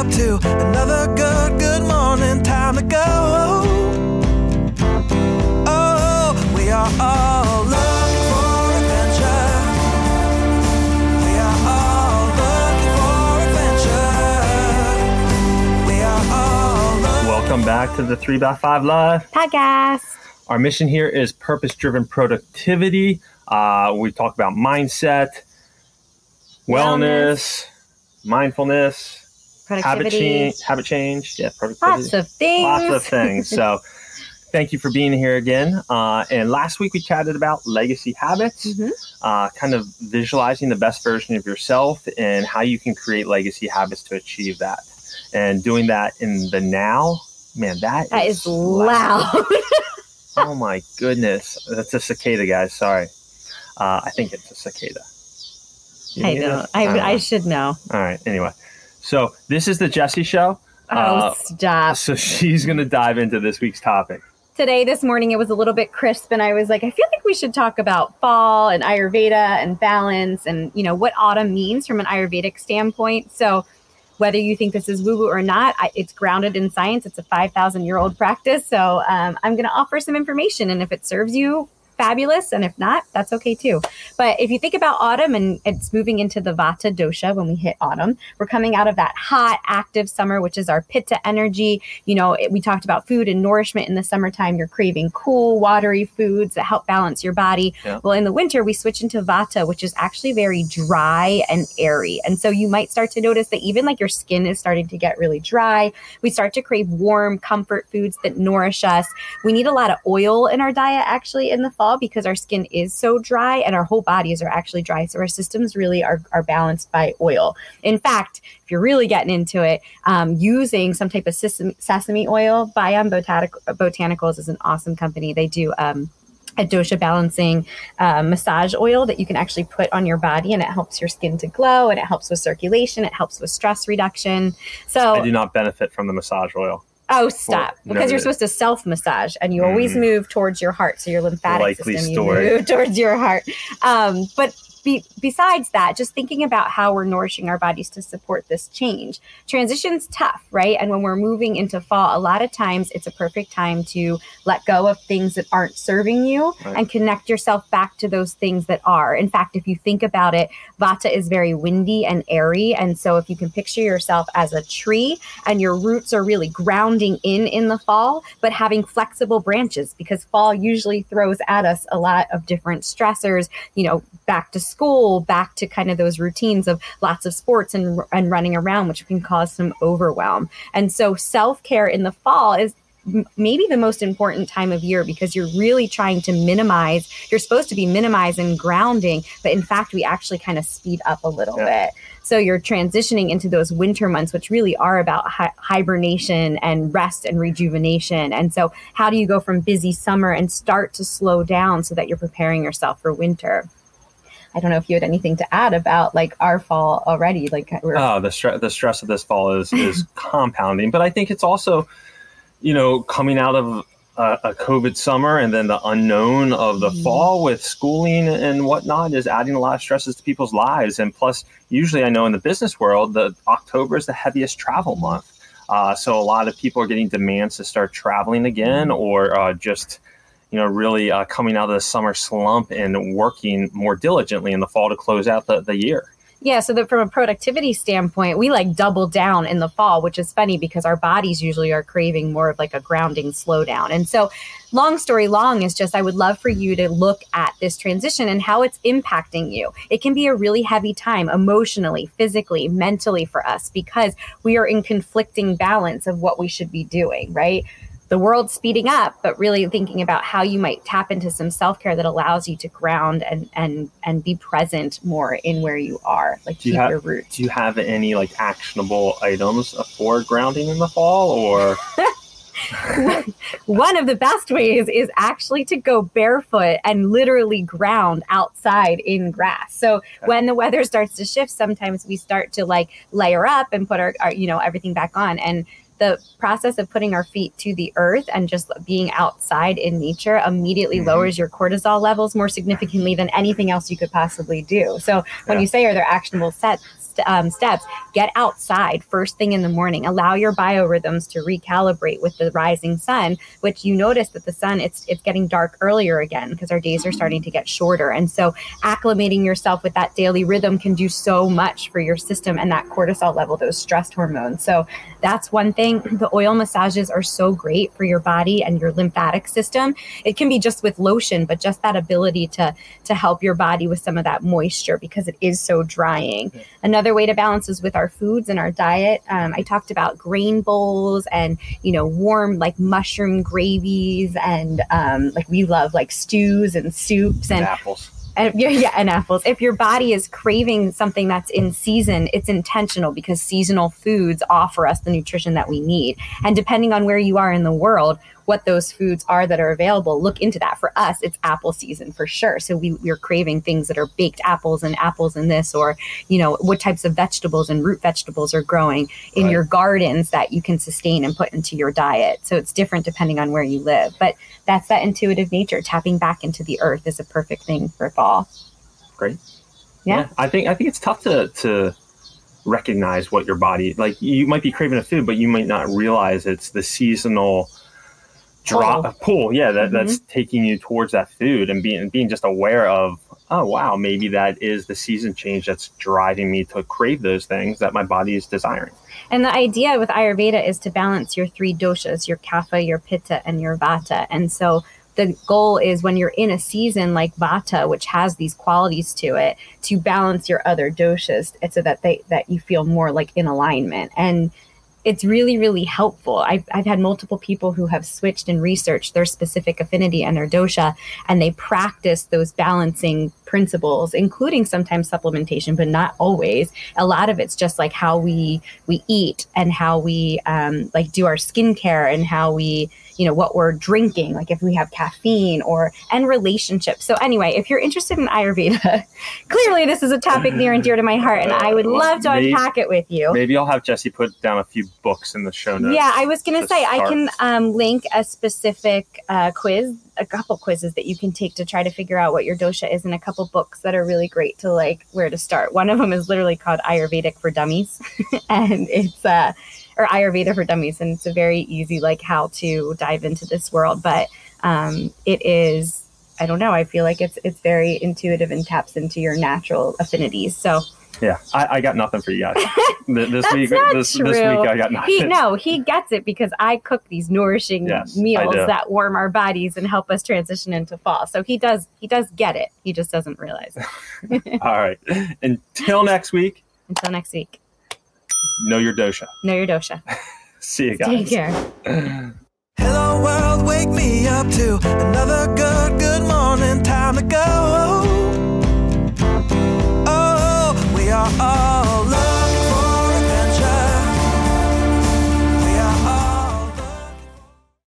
up to another good, good morning. Time to go. Oh, we are all looking for adventure. We are all looking for adventure. We are all looking Welcome back to the 3x5 Live. Podcast. Our mission here is purpose driven productivity. Uh, we talk about mindset, wellness, mindfulness, habit change, habit change, yeah, productivity. Lots of things. Lots of things. So, thank you for being here again. Uh, and last week we chatted about legacy habits, Mhm. uh, kind of visualizing the best version of yourself and how you can create legacy habits to achieve that. And doing that in the now, man, that, That is loud. oh my goodness, that's a cicada, guys. Sorry, uh, I think it's a cicada. You I know. it? I, don't I should know. All right. Anyway, so this is the Jesse Show. Oh, Uh, stop. So she's going to dive into this week's topic. Today, this morning, it was a little bit crisp, and I was like, I feel like we should talk about fall and Ayurveda and balance and, you know, what autumn means from an Ayurvedic standpoint. So, whether you think this is woo woo or not, I, it's grounded in science. It's a 5,000 year old practice. So, um, I'm going to offer some information, and if it serves you, fabulous. And if not, that's okay too. But if you think about autumn and it's moving into the Vata dosha when we hit autumn, we're coming out of that hot, active summer, which is our pitta energy. You know, it, we talked about food and nourishment in the summertime. You're craving cool, watery foods that help balance your body. Yeah. Well, in the winter, we switch into Vata, which is actually very dry and airy. And so you might start to notice that even like your skin is starting to get really dry. We start to crave warm, comfort foods that nourish us. We need a lot of oil in our diet actually in the fall because our skin is so dry and our whole bodies are actually dry. So our systems really are, are balanced by oil. In fact, if you're really getting into it, um, using some type of sesame, sesame oil, Biome Botanic- Botanicals is an awesome company. They do um, a dosha balancing uh, massage oil that you can actually put on your body and it helps your skin to glow and it helps with circulation. It helps with stress reduction. So I do not benefit from the massage oil. Oh, stop. Well, because you're noted. supposed to self massage and you always Mm. move towards your heart. So your lymphatic Likely system, story. you move towards your heart. Um, but be, besides that, just thinking about how we're nourishing our bodies to support this change. Transition's tough, right? And when we're moving into fall, a lot of times it's a perfect time to let go of things that aren't serving you Right. and connect yourself back to those things that are. In fact, if you think about it, Vata is very windy and airy. And so if you can picture yourself as a tree and your roots are really grounding in in the fall, but having flexible branches because fall usually throws at us a lot of different stressors, you know, back to school, back to kind of those routines of lots of sports and, and running around, which can cause some overwhelm. And so self care in the fall is maybe the most important time of year because you're really trying to minimize you're supposed to be minimizing grounding but in fact we actually kind of speed up a little Yeah. bit so you're transitioning into those winter months which really are about hi- hibernation and rest and rejuvenation and so how do you go from busy summer and start to slow down so that you're preparing yourself for winter I don't know if you had anything to add about like our fall already. Like we're Oh, the stress the stress of this fall is is compounding, but I think it's also, you know, coming out of a, a COVID summer and then the unknown of the Mhm. fall with schooling and whatnot is adding a lot of stresses to people's lives. And plus, usually I know in the business world, the October is the heaviest travel month. Uh, so a lot of people are getting demands to start traveling again or uh, just you know, really uh, coming out of the summer slump and working more diligently in the fall to close out the, the year. Yeah, so that from a productivity standpoint, we like double down in the fall, which is funny because our bodies usually are craving more of like a grounding slowdown. And so, long story long is just I would love for you to look at this transition and how it's impacting you. It can be a really heavy time emotionally, physically, mentally for us because we are in conflicting balance of what we should be doing, right? The world speeding up, but really thinking about how you might tap into some self care that allows you to ground and and and be present more in where you are, like Do you have- your roots. do you have any like actionable items for grounding in the fall or One of the best ways is actually to go barefoot and literally ground outside in grass. So when the weather starts to shift, sometimes we start to like layer up and put our, our you know everything back on and the process of putting our feet to the earth and just being outside in nature immediately Mhm. lowers your cortisol levels more significantly than anything else you could possibly do. So when Yeah. you say are there actionable sets um, steps, get outside first thing in the morning. Allow your biorhythms to recalibrate with the rising sun, which you notice that the sun it's it's getting dark earlier again because our days are starting to get shorter. And so acclimating yourself with that daily rhythm can do so much for your system and that cortisol level, those stress hormones. So that's one thing. The oil massages are so great for your body and your lymphatic system. It can be just with lotion, but just that ability to to help your body with some of that moisture because it is so drying. Another way to balance is with our foods and our diet. Um, I talked about grain bowls and you know warm like mushroom gravies and um, like we love like stews and soups and apples. And, yeah, yeah, and apples. If your body is craving something that's in season, it's intentional because seasonal foods offer us the nutrition that we need. And depending on where you are in the world, what those foods are that are available, look into that. For us, it's apple season for sure. So we, we're craving things that are baked apples and apples in this, or, you know, what types of vegetables and root vegetables are growing in Right. your gardens that you can sustain and put into your diet. So it's different depending on where you live. But that's that intuitive nature. Tapping back into the earth is a perfect thing for fall. Great. Yeah. I think I think it's tough to to recognize what your body like. You might be craving a food, but you might not realize it's the seasonal drop Pull. pull. Yeah, that, Mhm. that's taking you towards that food and being being just aware of. Oh wow, maybe that is the season change that's driving me to crave those things that my body is desiring. And the idea with Ayurveda is to balance your three doshas, your kapha, your pitta, and your vata. And so the goal is when you're in a season like vata, which has these qualities to it, to balance your other doshas so that they that you feel more like in alignment. And it's really, really helpful. I've, I've had multiple people who have switched and researched their specific affinity and their dosha, and they practice those balancing principles, including sometimes supplementation, but not always. A lot of it's just like how we we eat and how we um, like do our skincare and how we you know what we're drinking like if we have caffeine or and relationships so anyway if you're interested in ayurveda clearly this is a topic near and dear to my heart and i would love to maybe- unpack it with you Maybe I'll have Jesse put down a few books in the show notes. yeah i was gonna to say i can um, link a specific uh, quiz a couple quizzes that you can take to try to figure out what your dosha is and a couple books that are really great to like where to start. One of them is literally called ayurvedic for dummies and it's uh or ayurveda for dummies and it's a very easy like how to dive into this world but um it is i don't know i feel like it's it's very intuitive and taps into your natural affinities. So Yeah, I, I got nothing for you guys. This That's week, not this, this week I got nothing. he no he gets it because i cook these nourishing Yes, meals that warm our bodies and help us transition into fall so he does he does get it he just doesn't realize it. All right. Until next week, until next week know your dosha. know your dosha See you guys. take care Hello world, wake me up to another good